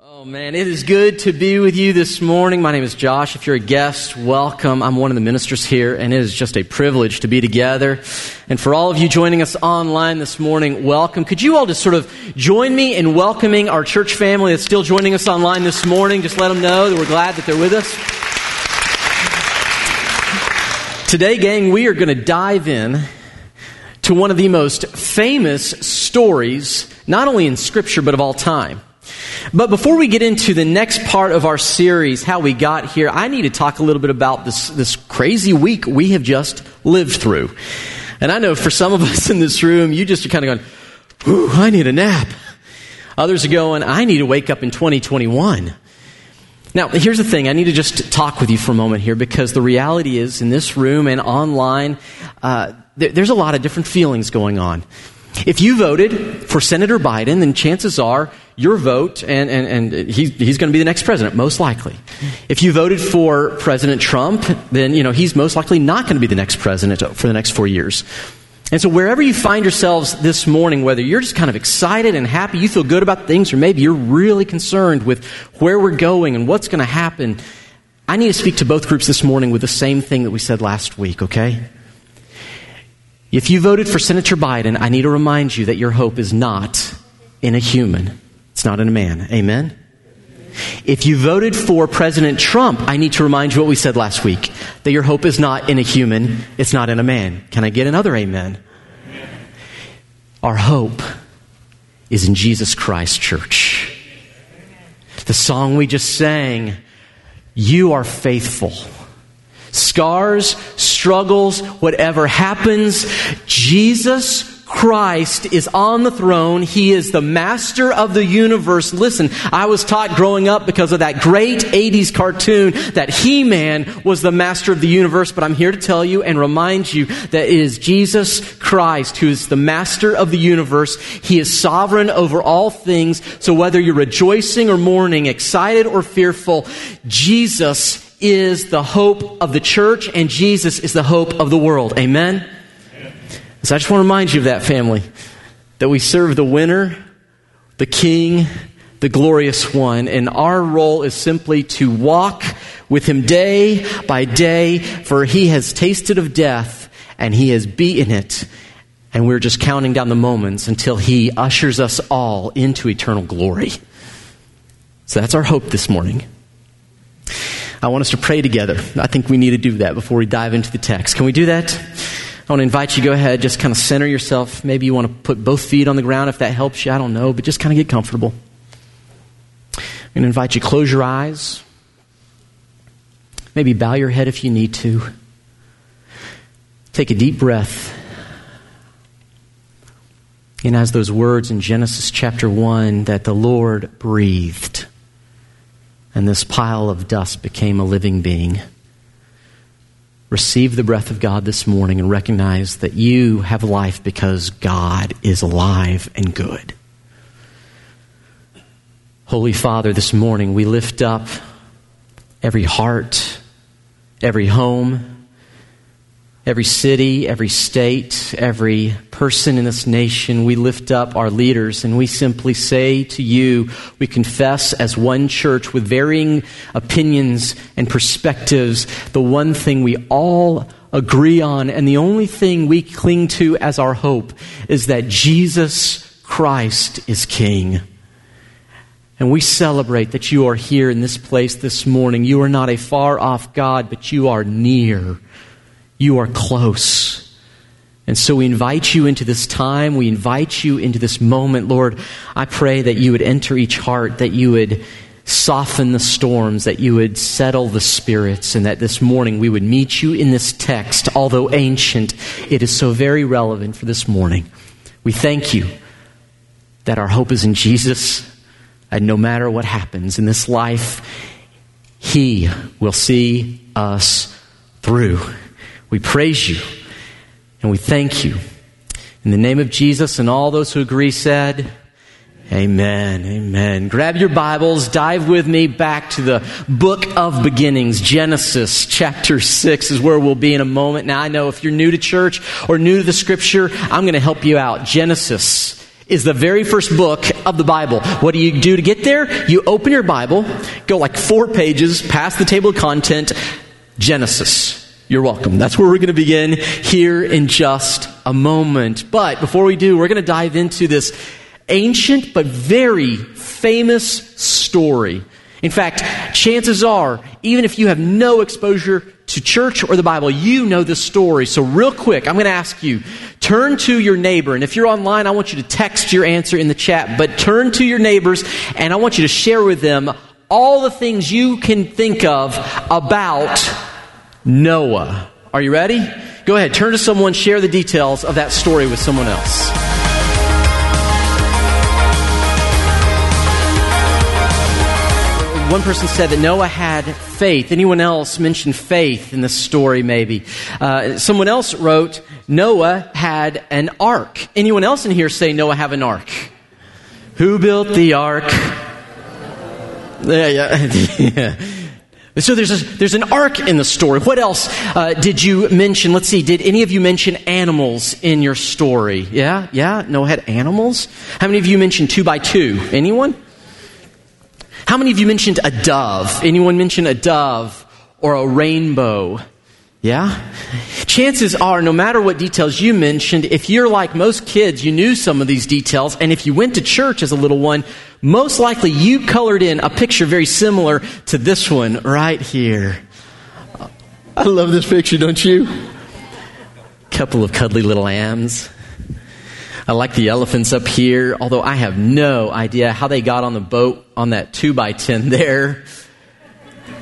Oh man, it is good to be with you this morning. My name is Josh. If you're a guest, welcome. I'm one of the ministers here, and it is just a privilege to be together. And for all of you joining us online this morning, welcome. Could you all just sort of join me in welcoming our church family that's still joining us online this morning? Just let them know that we're glad that they're with us. Today, gang, we are going to dive in to one of the most famous stories, not only in Scripture, but of all time. But before we get into the next part of our series, how we got here, I need to talk a little bit about this, this crazy week we have just lived through. And I know for some of us in this room, you just are kind of going, Ooh, I need a nap. Others are going, I need to wake up in 2021. Now, here's the thing. I need to just talk with you for a moment here because the reality is, in this room and online, uh, there's a lot of different feelings going on. If you voted for Senator Biden, then chances are your vote, and, and, and he, he's going to be the next president, most likely. If you voted for President Trump, then you know he's most likely not going to be the next president for the next four years. And so, wherever you find yourselves this morning, whether you're just kind of excited and happy, you feel good about things, or maybe you're really concerned with where we're going and what's going to happen, I need to speak to both groups this morning with the same thing that we said last week, okay? If you voted for Senator Biden, I need to remind you that your hope is not in a human. It's not in a man. Amen? If you voted for President Trump, I need to remind you what we said last week that your hope is not in a human, it's not in a man. Can I get another amen? amen. Our hope is in Jesus Christ, church. The song we just sang, You Are Faithful. Scars, struggles, whatever happens, Jesus Christ is on the throne. He is the master of the universe. Listen, I was taught growing up because of that great 80s cartoon that He Man was the master of the universe, but I'm here to tell you and remind you that it is Jesus Christ who is the master of the universe. He is sovereign over all things. So whether you're rejoicing or mourning, excited or fearful, Jesus is the hope of the church and Jesus is the hope of the world. Amen? So I just want to remind you of that family that we serve the winner, the king, the glorious one, and our role is simply to walk with him day by day, for he has tasted of death and he has beaten it. And we're just counting down the moments until he ushers us all into eternal glory. So that's our hope this morning. I want us to pray together. I think we need to do that before we dive into the text. Can we do that? I want to invite you, go ahead, just kind of center yourself. Maybe you want to put both feet on the ground if that helps you. I don't know, but just kind of get comfortable. I'm going to invite you, close your eyes. Maybe bow your head if you need to. Take a deep breath. And as those words in Genesis chapter 1 that the Lord breathed, and this pile of dust became a living being receive the breath of God this morning and recognize that you have life because God is alive and good. Holy Father, this morning we lift up every heart, every home, every city, every state, every person in this nation. We lift up our leaders and we simply say to you, we confess as one church with varying opinions and perspectives, the one thing we all agree on and the only thing we cling to as our hope is that Jesus Christ is King. And we celebrate that you are here in this place this morning. You are not a far off God, but you are near. You are close. And so we invite you into this time. We invite you into this moment. Lord, I pray that you would enter each heart, that you would soften the storms, that you would settle the spirits, and that this morning we would meet you in this text. Although ancient, it is so very relevant for this morning. We thank you that our hope is in Jesus, and no matter what happens in this life, He will see us through. We praise you and we thank you. In the name of Jesus and all those who agree said, Amen. Amen. Grab your Bibles, dive with me back to the book of beginnings. Genesis chapter 6 is where we'll be in a moment. Now, I know if you're new to church or new to the scripture, I'm going to help you out. Genesis is the very first book of the Bible. What do you do to get there? You open your Bible, go like four pages past the table of content, Genesis. You're welcome. That's where we're going to begin here in just a moment. But before we do, we're going to dive into this ancient but very famous story. In fact, chances are, even if you have no exposure to church or the Bible, you know this story. So, real quick, I'm going to ask you turn to your neighbor. And if you're online, I want you to text your answer in the chat. But turn to your neighbors, and I want you to share with them all the things you can think of about Noah. Are you ready? Go ahead, turn to someone, share the details of that story with someone else. One person said that Noah had faith. Anyone else mentioned faith in the story, maybe? Uh, someone else wrote, Noah had an ark. Anyone else in here say Noah have an ark? Who built the ark? Yeah, yeah. So there's, a, there's an arc in the story. What else uh, did you mention? Let's see. Did any of you mention animals in your story? Yeah? Yeah? Noah had animals? How many of you mentioned two by two? Anyone? How many of you mentioned a dove? Anyone mention a dove or a rainbow? Yeah? Chances are, no matter what details you mentioned, if you're like most kids, you knew some of these details, and if you went to church as a little one, most likely you colored in a picture very similar to this one right here. I love this picture, don't you? Couple of cuddly little lambs. I like the elephants up here, although I have no idea how they got on the boat on that 2 by 10 there.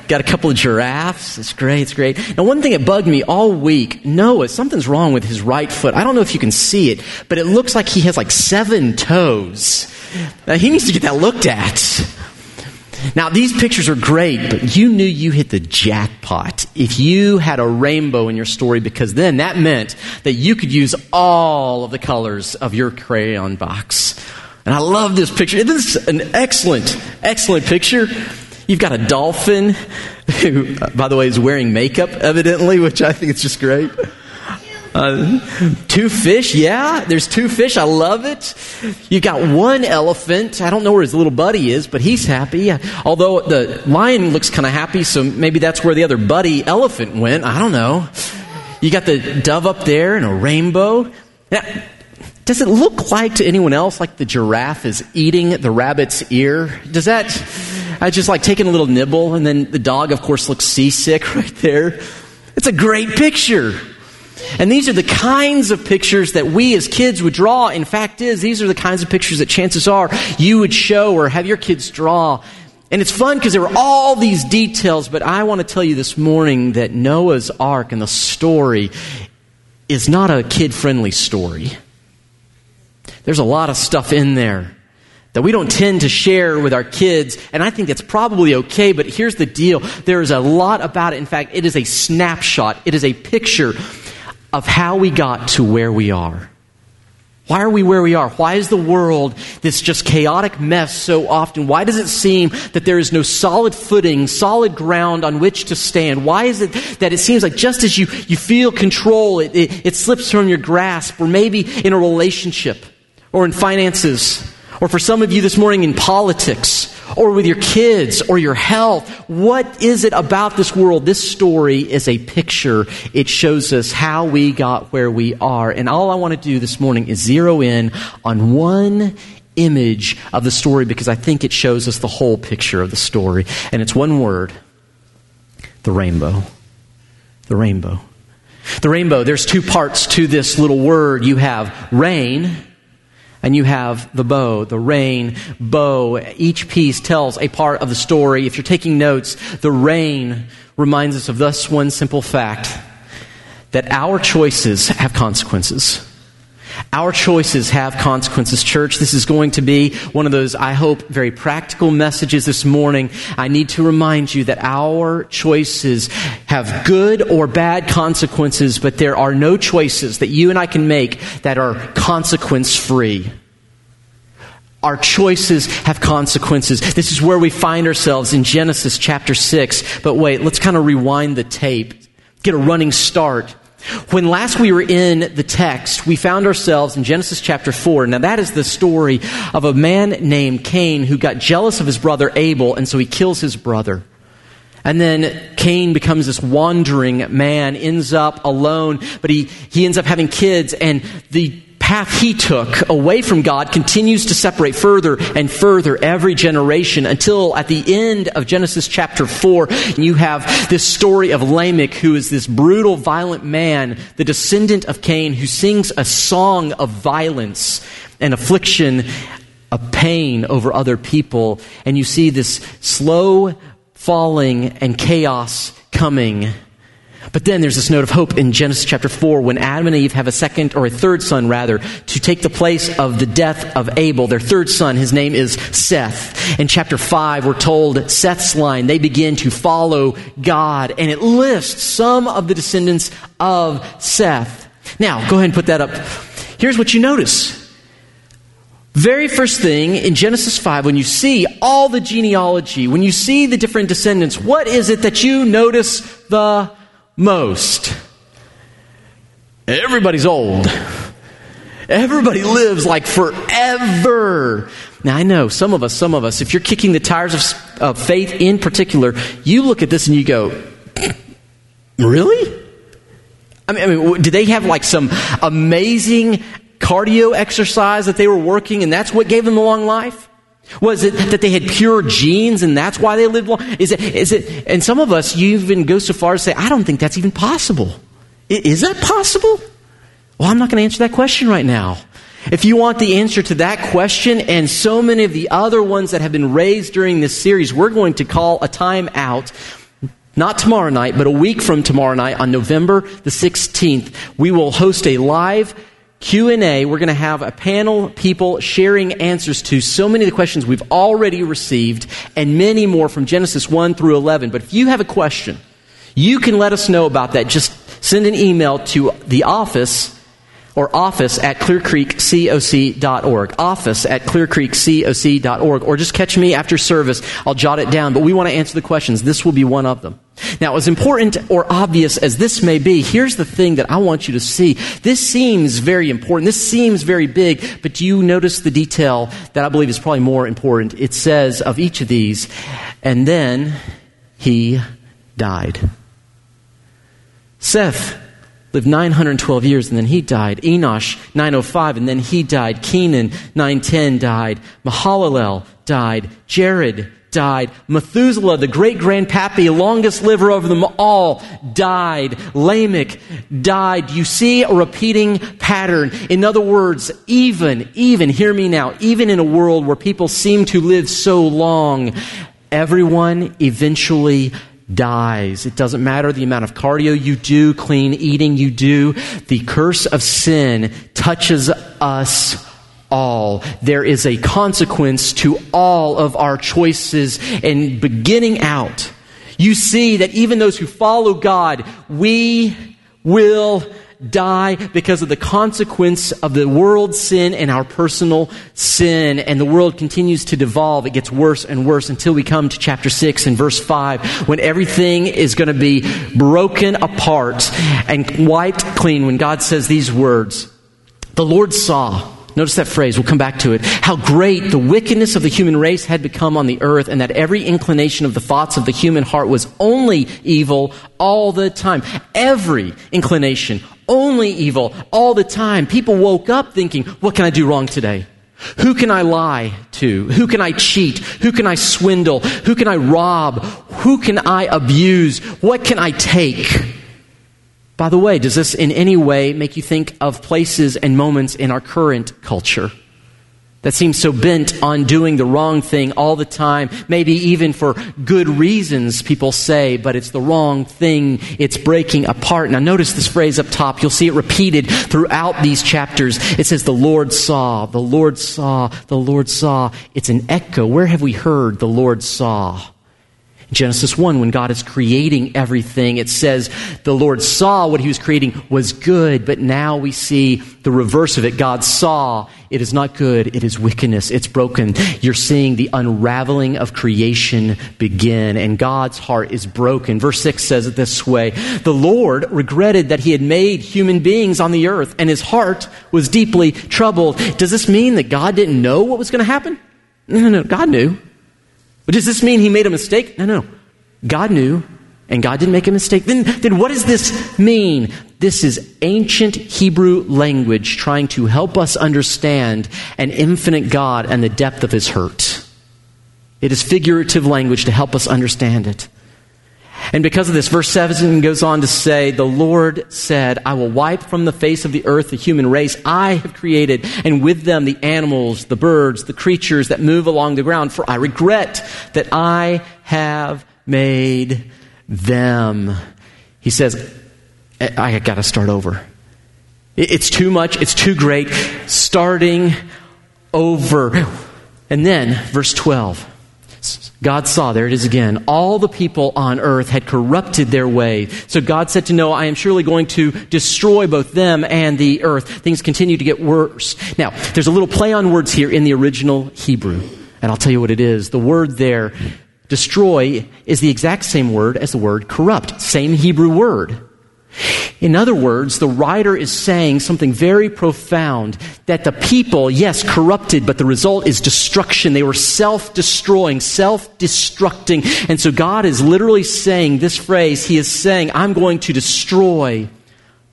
Got a couple of giraffes. It's great. It's great. Now, one thing that bugged me all week Noah, something's wrong with his right foot. I don't know if you can see it, but it looks like he has like seven toes. Now, he needs to get that looked at. Now, these pictures are great, but you knew you hit the jackpot if you had a rainbow in your story because then that meant that you could use all of the colors of your crayon box. And I love this picture. This is an excellent, excellent picture. You've got a dolphin who, by the way, is wearing makeup, evidently, which I think is just great. Uh, two fish, yeah, there's two fish. I love it. You got one elephant. I don't know where his little buddy is, but he's happy. Although the lion looks kind of happy, so maybe that's where the other buddy elephant went. I don't know. You got the dove up there and a rainbow. Now, does it look like to anyone else like the giraffe is eating the rabbit's ear? Does that, I just like taking a little nibble, and then the dog, of course, looks seasick right there. It's a great picture. And these are the kinds of pictures that we as kids would draw. In fact, is these are the kinds of pictures that chances are you would show or have your kids draw. And it's fun because there were all these details, but I want to tell you this morning that Noah's Ark and the story is not a kid friendly story. There's a lot of stuff in there that we don't tend to share with our kids, and I think that's probably okay, but here's the deal. There is a lot about it. In fact, it is a snapshot, it is a picture of how we got to where we are. Why are we where we are? Why is the world this just chaotic mess so often? Why does it seem that there is no solid footing, solid ground on which to stand? Why is it that it seems like just as you, you feel control, it, it, it slips from your grasp, or maybe in a relationship, or in finances, or for some of you this morning in politics, or with your kids or your health. What is it about this world? This story is a picture. It shows us how we got where we are. And all I want to do this morning is zero in on one image of the story because I think it shows us the whole picture of the story. And it's one word the rainbow. The rainbow. The rainbow, there's two parts to this little word. You have rain and you have the bow, the rain bow. Each piece tells a part of the story. If you're taking notes, the rain reminds us of this one simple fact that our choices have consequences. Our choices have consequences, church. This is going to be one of those, I hope, very practical messages this morning. I need to remind you that our choices have good or bad consequences, but there are no choices that you and I can make that are consequence free. Our choices have consequences. This is where we find ourselves in Genesis chapter 6. But wait, let's kind of rewind the tape, get a running start When last we were in the text, we found ourselves in Genesis chapter 4. Now, that is the story of a man named Cain who got jealous of his brother Abel, and so he kills his brother. And then Cain becomes this wandering man, ends up alone, but he, he ends up having kids, and the path he took away from God continues to separate further and further every generation until at the end of Genesis chapter 4, you have this story of Lamech, who is this brutal, violent man, the descendant of Cain, who sings a song of violence and affliction, of pain over other people. And you see this slow falling and chaos coming but then there's this note of hope in Genesis chapter 4 when Adam and Eve have a second, or a third son rather, to take the place of the death of Abel. Their third son, his name is Seth. In chapter 5, we're told Seth's line, they begin to follow God, and it lists some of the descendants of Seth. Now, go ahead and put that up. Here's what you notice. Very first thing in Genesis 5, when you see all the genealogy, when you see the different descendants, what is it that you notice the most. Everybody's old. Everybody lives like forever. Now, I know some of us, some of us, if you're kicking the tires of, of faith in particular, you look at this and you go, really? I mean, I mean, did they have like some amazing cardio exercise that they were working and that's what gave them a long life? Was it that they had pure genes and that's why they lived long? Is it, is it, and some of us, you even go so far as to say, I don't think that's even possible. Is that possible? Well, I'm not going to answer that question right now. If you want the answer to that question and so many of the other ones that have been raised during this series, we're going to call a time out. Not tomorrow night, but a week from tomorrow night on November the 16th. We will host a live Q&A, we're going to have a panel people sharing answers to so many of the questions we've already received and many more from Genesis 1 through 11. But if you have a question, you can let us know about that. Just send an email to the office or office at clearcreekcoc.org. Office at clearcreekcoc.org. Or just catch me after service. I'll jot it down. But we want to answer the questions. This will be one of them. Now, as important or obvious as this may be, here's the thing that I want you to see. This seems very important. This seems very big, but do you notice the detail that I believe is probably more important? It says of each of these, and then he died. Seth lived 912 years and then he died. Enosh, 905, and then he died. Kenan, 910, died. Mahalalel died. Jared died. Methuselah, the great grandpappy, longest liver of them all, died. Lamech died. You see a repeating pattern. In other words, even, even, hear me now, even in a world where people seem to live so long, everyone eventually dies. It doesn't matter the amount of cardio you do, clean eating you do. The curse of sin touches us all. There is a consequence to all of our choices. And beginning out, you see that even those who follow God, we will die because of the consequence of the world's sin and our personal sin. And the world continues to devolve. It gets worse and worse until we come to chapter 6 and verse 5 when everything is going to be broken apart and wiped clean when God says these words. The Lord saw Notice that phrase, we'll come back to it. How great the wickedness of the human race had become on the earth, and that every inclination of the thoughts of the human heart was only evil all the time. Every inclination, only evil all the time. People woke up thinking, what can I do wrong today? Who can I lie to? Who can I cheat? Who can I swindle? Who can I rob? Who can I abuse? What can I take? By the way, does this in any way make you think of places and moments in our current culture that seems so bent on doing the wrong thing all the time, maybe even for good reasons, people say, but it's the wrong thing. It's breaking apart. Now, notice this phrase up top. You'll see it repeated throughout these chapters. It says, The Lord saw, the Lord saw, the Lord saw. It's an echo. Where have we heard the Lord saw? Genesis 1, when God is creating everything, it says the Lord saw what he was creating was good, but now we see the reverse of it. God saw it is not good, it is wickedness, it's broken. You're seeing the unraveling of creation begin, and God's heart is broken. Verse 6 says it this way The Lord regretted that he had made human beings on the earth, and his heart was deeply troubled. Does this mean that God didn't know what was going to happen? No, no, no. God knew. But does this mean he made a mistake? No, no. God knew, and God didn't make a mistake. Then, then what does this mean? This is ancient Hebrew language trying to help us understand an infinite God and the depth of his hurt. It is figurative language to help us understand it. And because of this, verse 7 goes on to say, The Lord said, I will wipe from the face of the earth the human race I have created, and with them the animals, the birds, the creatures that move along the ground, for I regret that I have made them. He says, I got to start over. It's too much, it's too great. Starting over. And then, verse 12. God saw, there it is again, all the people on earth had corrupted their way. So God said to Noah, I am surely going to destroy both them and the earth. Things continue to get worse. Now, there's a little play on words here in the original Hebrew, and I'll tell you what it is. The word there, destroy, is the exact same word as the word corrupt. Same Hebrew word. In other words, the writer is saying something very profound that the people, yes, corrupted, but the result is destruction. They were self destroying, self destructing. And so God is literally saying this phrase He is saying, I'm going to destroy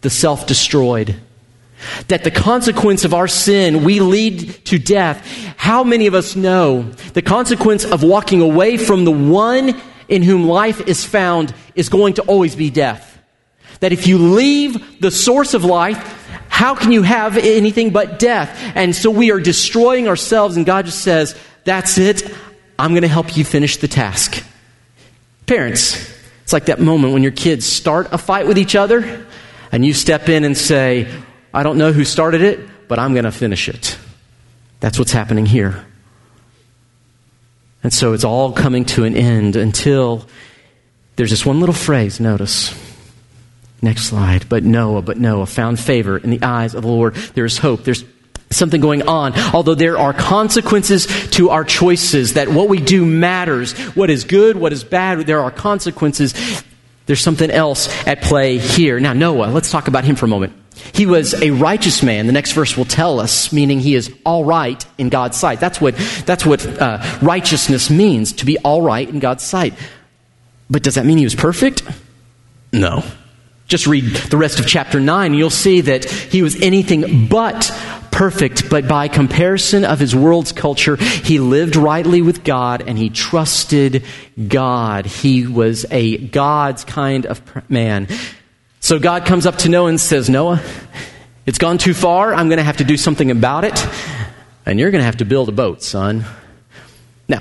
the self destroyed. That the consequence of our sin, we lead to death. How many of us know the consequence of walking away from the one in whom life is found is going to always be death? That if you leave the source of life, how can you have anything but death? And so we are destroying ourselves, and God just says, That's it. I'm going to help you finish the task. Parents, it's like that moment when your kids start a fight with each other, and you step in and say, I don't know who started it, but I'm going to finish it. That's what's happening here. And so it's all coming to an end until there's this one little phrase, notice. Next slide. But Noah, but Noah found favor in the eyes of the Lord. There is hope. There's something going on. Although there are consequences to our choices, that what we do matters. What is good, what is bad, there are consequences. There's something else at play here. Now, Noah, let's talk about him for a moment. He was a righteous man. The next verse will tell us, meaning he is all right in God's sight. That's what, that's what uh, righteousness means, to be all right in God's sight. But does that mean he was perfect? No. Just read the rest of chapter 9, and you'll see that he was anything but perfect, but by comparison of his world's culture, he lived rightly with God and he trusted God. He was a God's kind of man. So God comes up to Noah and says, Noah, it's gone too far. I'm going to have to do something about it. And you're going to have to build a boat, son. Now,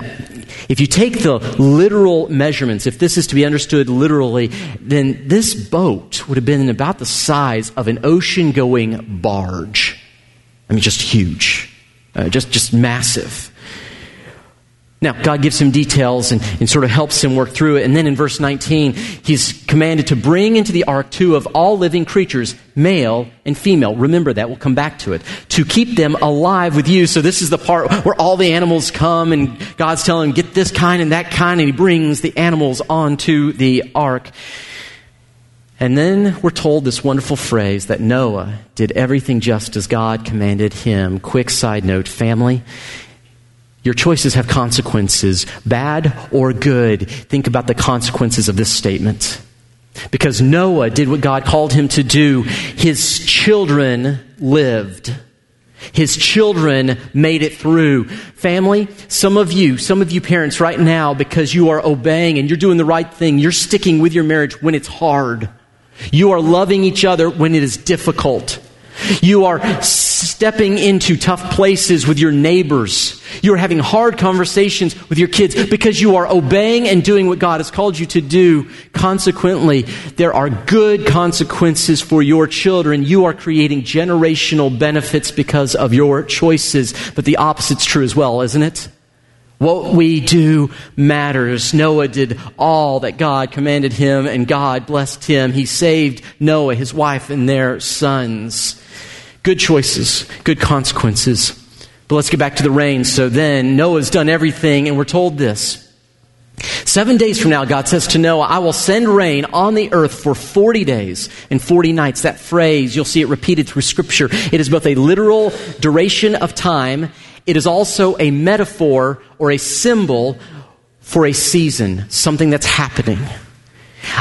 if you take the literal measurements, if this is to be understood literally, then this boat would have been about the size of an ocean going barge. I mean, just huge, uh, just, just massive. Now, God gives him details and, and, sort of helps him work through it. And then in verse 19, he's commanded to bring into the ark two of all living creatures, male and female. Remember that, we'll come back to it. To keep them alive with you. So this is the part where all the animals come and God's telling him, get this kind and that kind, and he brings the animals onto the ark. And then we're told this wonderful phrase that Noah did everything just as God commanded him. Quick side note, family. Your choices have consequences, bad or good. Think about the consequences of this statement. Because Noah did what God called him to do, his children lived. His children made it through. Family, some of you, some of you parents right now, because you are obeying and you're doing the right thing, you're sticking with your marriage when it's hard. You are loving each other when it is difficult. You are stepping into tough places with your neighbors. You are having hard conversations with your kids because you are obeying and doing what God has called you to do. Consequently, there are good consequences for your children. You are creating generational benefits because of your choices. But the opposite's true as well, isn't it? What we do matters. Noah did all that God commanded him, and God blessed him. He saved Noah, his wife, and their sons. Good choices, good consequences. But let's get back to the rain. So then, Noah's done everything, and we're told this. Seven days from now, God says to Noah, I will send rain on the earth for 40 days and 40 nights. That phrase, you'll see it repeated through Scripture. It is both a literal duration of time, it is also a metaphor or a symbol for a season, something that's happening.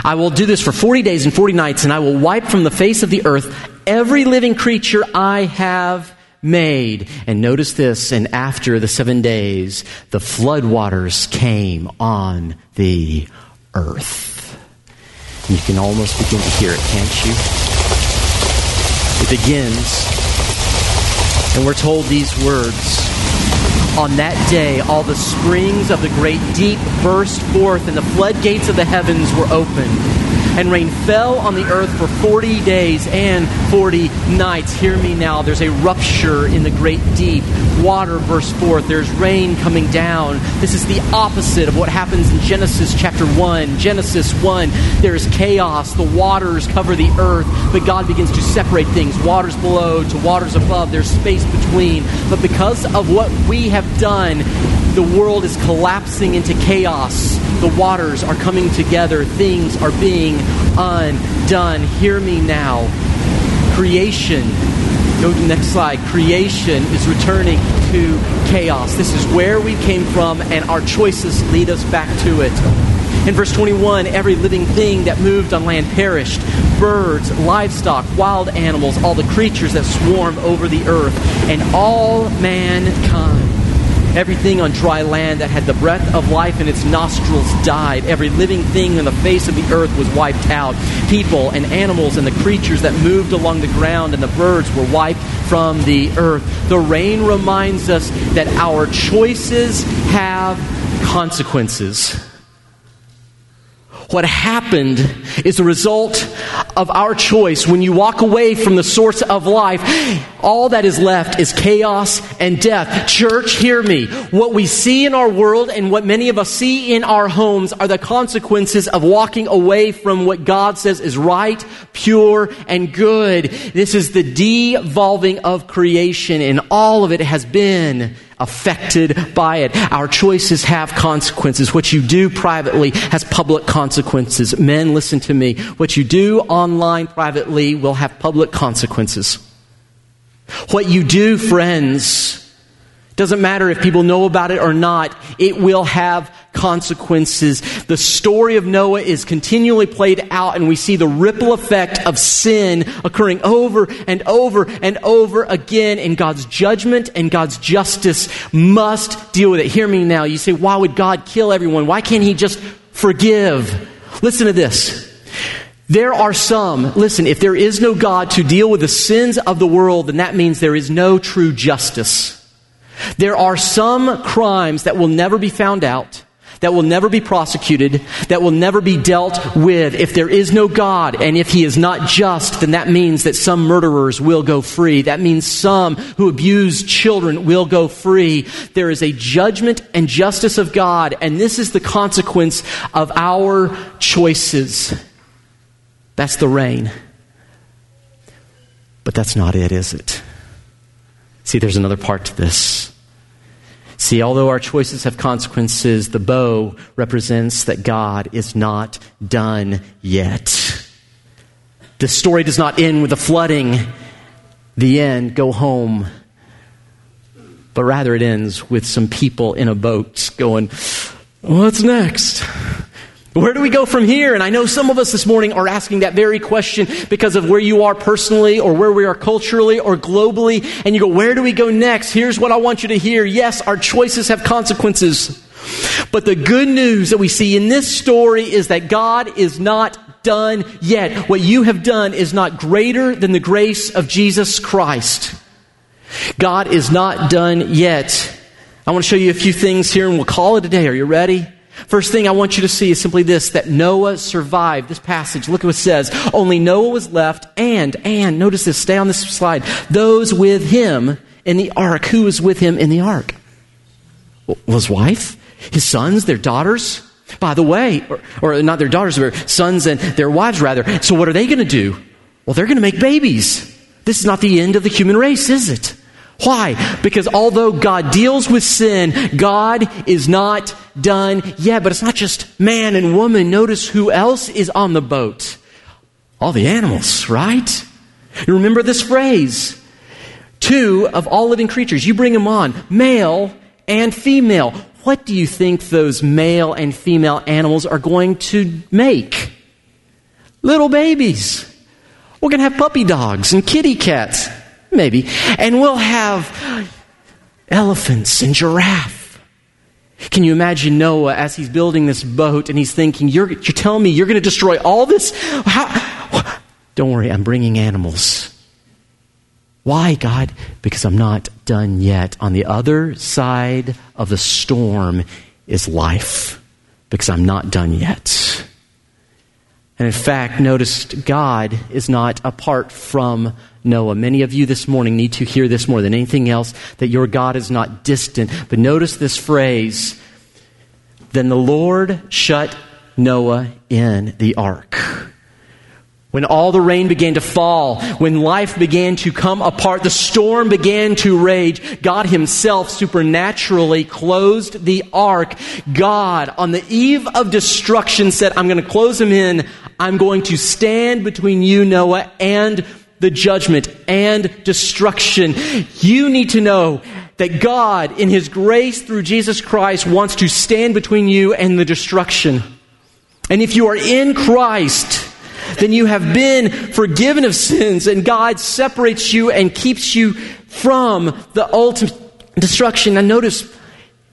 I will do this for 40 days and 40 nights, and I will wipe from the face of the earth every living creature I have made. And notice this, and after the seven days, the floodwaters came on the earth. You can almost begin to hear it, can't you? It begins, and we're told these words. On that day, all the springs of the great deep burst forth, and the floodgates of the heavens were opened and rain fell on the earth for 40 days and 40 nights. Hear me now. There's a rupture in the great deep. Water bursts forth. There's rain coming down. This is the opposite of what happens in Genesis chapter 1. Genesis 1, there's chaos. The waters cover the earth, but God begins to separate things waters below to waters above. There's space between. But because of what we have done, the world is collapsing into chaos. The waters are coming together. Things are being undone. Hear me now. Creation, go to the next slide. Creation is returning to chaos. This is where we came from, and our choices lead us back to it. In verse 21, every living thing that moved on land perished birds, livestock, wild animals, all the creatures that swarm over the earth, and all mankind. Everything on dry land that had the breath of life in its nostrils died. Every living thing on the face of the earth was wiped out. People and animals and the creatures that moved along the ground and the birds were wiped from the earth. The rain reminds us that our choices have consequences. What happened is a result of our choice. When you walk away from the source of life, all that is left is chaos and death. Church, hear me. What we see in our world and what many of us see in our homes are the consequences of walking away from what God says is right, pure, and good. This is the devolving of creation, and all of it has been affected by it. Our choices have consequences. What you do privately has public consequences. Men, listen to me. What you do online privately will have public consequences. What you do, friends, doesn't matter if people know about it or not, it will have consequences. The story of Noah is continually played out, and we see the ripple effect of sin occurring over and over and over again, and God's judgment and God's justice must deal with it. Hear me now. You say, why would God kill everyone? Why can't He just forgive? Listen to this. There are some, listen, if there is no God to deal with the sins of the world, then that means there is no true justice. There are some crimes that will never be found out, that will never be prosecuted, that will never be dealt with. If there is no God and if He is not just, then that means that some murderers will go free. That means some who abuse children will go free. There is a judgment and justice of God, and this is the consequence of our choices. That's the rain. But that's not it, is it? See, there's another part to this. See, although our choices have consequences, the bow represents that God is not done yet. The story does not end with the flooding, the end, go home. But rather, it ends with some people in a boat going, What's next? Where do we go from here? And I know some of us this morning are asking that very question because of where you are personally or where we are culturally or globally. And you go, where do we go next? Here's what I want you to hear. Yes, our choices have consequences. But the good news that we see in this story is that God is not done yet. What you have done is not greater than the grace of Jesus Christ. God is not done yet. I want to show you a few things here and we'll call it a day. Are you ready? First thing I want you to see is simply this that Noah survived. This passage, look at what it says. Only Noah was left, and, and, notice this, stay on this slide. Those with him in the ark. Who was with him in the ark? Well, his wife? His sons? Their daughters? By the way, or, or not their daughters, their sons and their wives, rather. So, what are they going to do? Well, they're going to make babies. This is not the end of the human race, is it? Why? Because although God deals with sin, God is not done yet. But it's not just man and woman. Notice who else is on the boat. All the animals, right? You remember this phrase. Two of all living creatures. You bring them on. Male and female. What do you think those male and female animals are going to make? Little babies. We're going to have puppy dogs and kitty cats, maybe. And we'll have elephants and giraffe. Can you imagine Noah as he's building this boat and he's thinking, You're, you're telling me you're going to destroy all this? How? Don't worry, I'm bringing animals. Why, God? Because I'm not done yet. On the other side of the storm is life, because I'm not done yet. And in fact, notice God is not apart from Noah. Many of you this morning need to hear this more than anything else that your God is not distant. But notice this phrase Then the Lord shut Noah in the ark. When all the rain began to fall, when life began to come apart, the storm began to rage, God Himself supernaturally closed the ark. God, on the eve of destruction, said, I'm going to close Him in. I'm going to stand between you, Noah, and the judgment and destruction. You need to know that God, in His grace through Jesus Christ, wants to stand between you and the destruction. And if you are in Christ, then you have been forgiven of sins, and God separates you and keeps you from the ultimate destruction. And notice,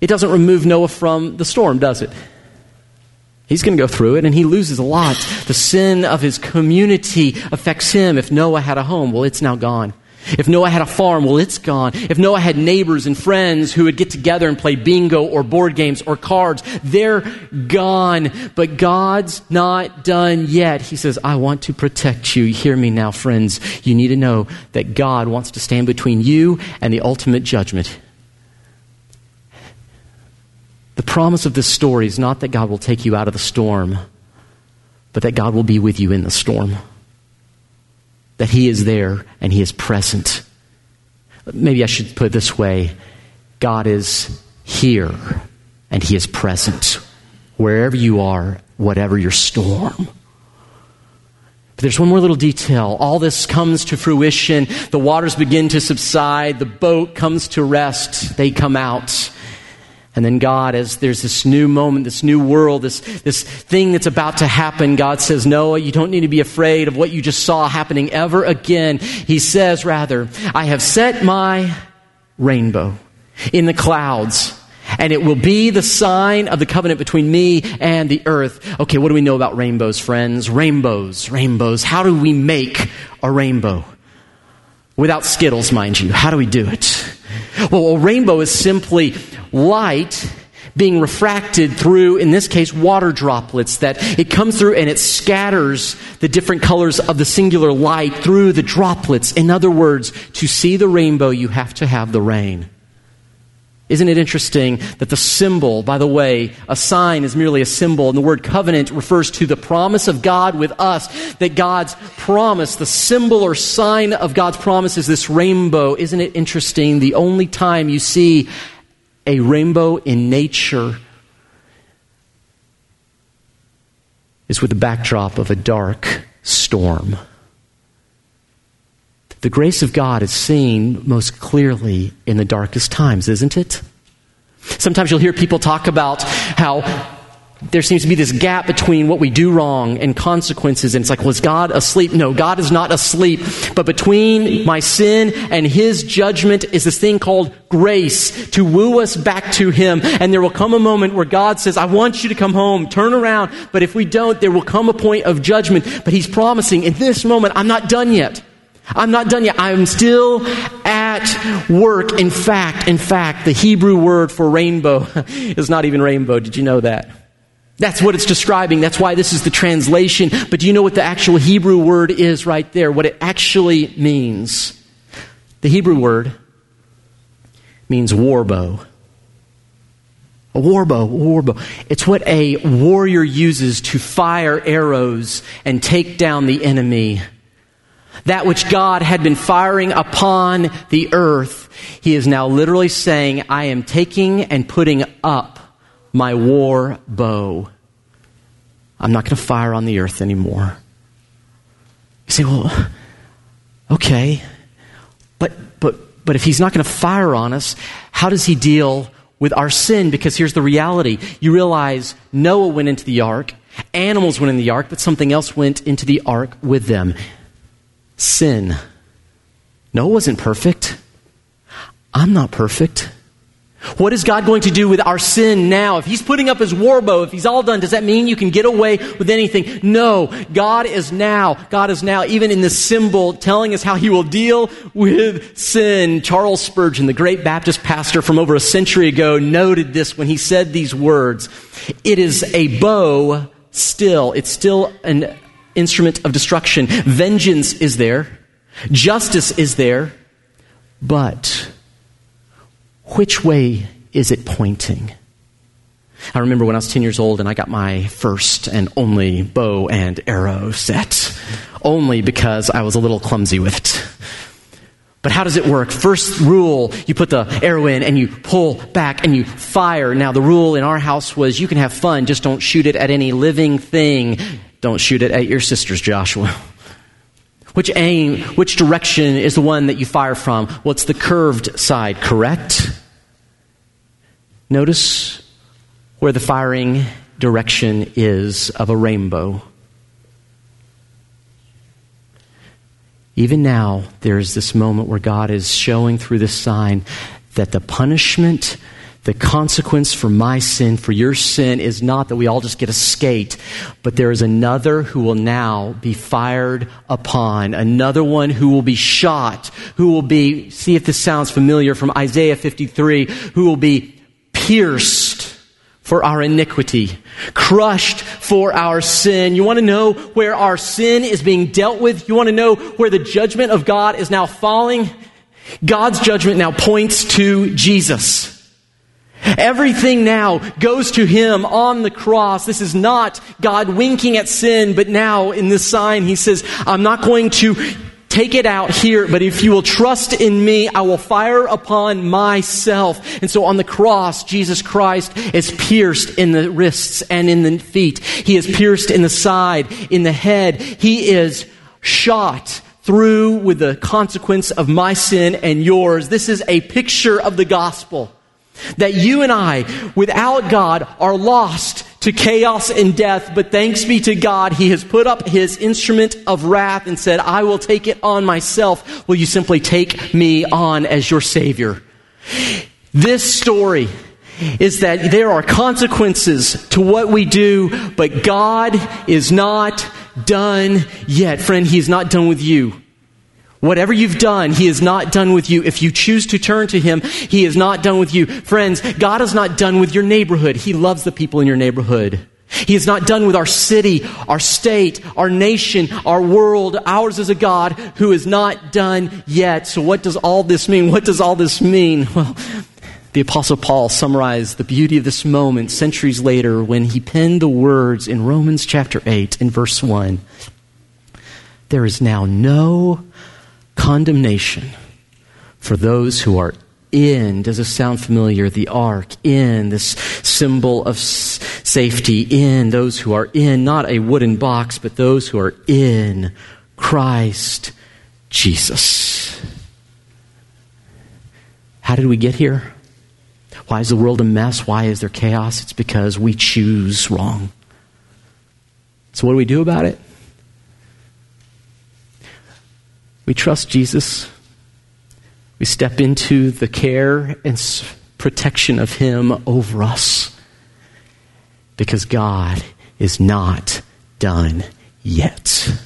it doesn't remove Noah from the storm, does it? He's going to go through it and he loses a lot. The sin of his community affects him. If Noah had a home, well, it's now gone. If Noah had a farm, well, it's gone. If Noah had neighbors and friends who would get together and play bingo or board games or cards, they're gone. But God's not done yet. He says, I want to protect you. Hear me now, friends. You need to know that God wants to stand between you and the ultimate judgment. The promise of this story is not that God will take you out of the storm, but that God will be with you in the storm that He is there and He is present. Maybe I should put it this way God is here and He is present wherever you are, whatever your storm. But there's one more little detail. All this comes to fruition. The waters begin to subside. The boat comes to rest. They come out. And then God, as there's this new moment, this new world, this, this thing that's about to happen, God says, Noah, you don't need to be afraid of what you just saw happening ever again. He says, rather, I have set my rainbow in the clouds, and it will be the sign of the covenant between me and the earth. Okay, what do we know about rainbows, friends? Rainbows, rainbows. How do we make a rainbow? Without Skittles, mind you. How do we do it? Well, a rainbow is simply light being refracted through, in this case, water droplets, that it comes through and it scatters the different colors of the singular light through the droplets. In other words, to see the rainbow, you have to have the rain. Isn't it interesting that the symbol, by the way, a sign is merely a symbol, and the word covenant refers to the promise of God with us, that God's promise, the symbol or sign of God's promise is this rainbow. Isn't it interesting? The only time you see a rainbow in nature is with the backdrop of a dark storm. The grace of God is seen most clearly in the darkest times, isn't it? Sometimes you'll hear people talk about how there seems to be this gap between what we do wrong and consequences. And it's like, was God asleep? No, God is not asleep. But between my sin and His judgment is this thing called grace to woo us back to Him. And there will come a moment where God says, I want you to come home, turn around. But if we don't, there will come a point of judgment. But He's promising, in this moment, I'm not done yet. I'm not done yet. I'm still at work. In fact, in fact, the Hebrew word for rainbow is not even rainbow. Did you know that? That's what it's describing. That's why this is the translation. But do you know what the actual Hebrew word is right there? What it actually means? The Hebrew word means war bow. A war bow, a war bow. It's what a warrior uses to fire arrows and take down the enemy. That which God had been firing upon the earth, he is now literally saying, I am taking and putting up my war bow. I'm not going to fire on the earth anymore. You say, well, okay, but, but, but if he's not going to fire on us, how does he deal with our sin because here's the reality. You realize Noah went into the ark, animals went in the ark, but something else went into the ark with them sin. Noah wasn't perfect. I'm not perfect. What is God going to do with our sin now? If He's putting up His war bow, if He's all done, does that mean you can get away with anything? No. God is now, God is now, even in the symbol, telling us how He will deal with sin. Charles Spurgeon, the great Baptist pastor from over a century ago, noted this when he said these words. It is a bow still. It's still an instrument of destruction. Vengeance is there. Justice is there. But which way is it pointing? I remember when I was 10 years old and I got my first and only bow and arrow set, only because I was a little clumsy with it. But how does it work? First rule, you put the arrow in and you pull back and you fire. Now, the rule in our house was you can have fun, just don't shoot it at any living thing. Don't shoot it at your sisters, Joshua. Which aim, which direction is the one that you fire from? What's the curved side, correct? Notice where the firing direction is of a rainbow. Even now, there is this moment where God is showing through this sign that the punishment, the consequence for my sin, for your sin, is not that we all just get a skate, but there is another who will now be fired upon, another one who will be shot, who will be, see if this sounds familiar from Isaiah 53, who will be pierced for our iniquity, crushed for our sin. You want to know where our sin is being dealt with? You want to know where the judgment of God is now falling? God's judgment now points to Jesus. Everything now goes to Him on the cross. This is not God winking at sin, but now in this sign, He says, I'm not going to Take it out here, but if you will trust in me, I will fire upon myself. And so on the cross, Jesus Christ is pierced in the wrists and in the feet. He is pierced in the side, in the head. He is shot through with the consequence of my sin and yours. This is a picture of the gospel. That you and I, without God, are lost to chaos and death, but thanks be to God, He has put up His instrument of wrath and said, I will take it on myself. Will you simply take me on as your Savior? This story is that there are consequences to what we do, but God is not done yet. Friend, He is not done with you. Whatever you've done, He is not done with you. If you choose to turn to Him, He is not done with you. Friends, God is not done with your neighborhood. He loves the people in your neighborhood. He is not done with our city, our state, our nation, our world. Ours is a God who is not done yet. So what does all this mean? What does all this mean? Well, the apostle Paul summarized the beauty of this moment centuries later when he penned the words in Romans chapter 8 in verse 1. There is now no condemnation for those who are in. Does this sound familiar? The ark, in, this symbol of safety, in, those who are in, not a wooden box, but those who are in Christ Jesus. How did we get here? Why is the world a mess? Why is there chaos? It's because we choose wrong. So, what do we do about it? We trust Jesus. We step into the care and protection of Him over us because God is not done yet.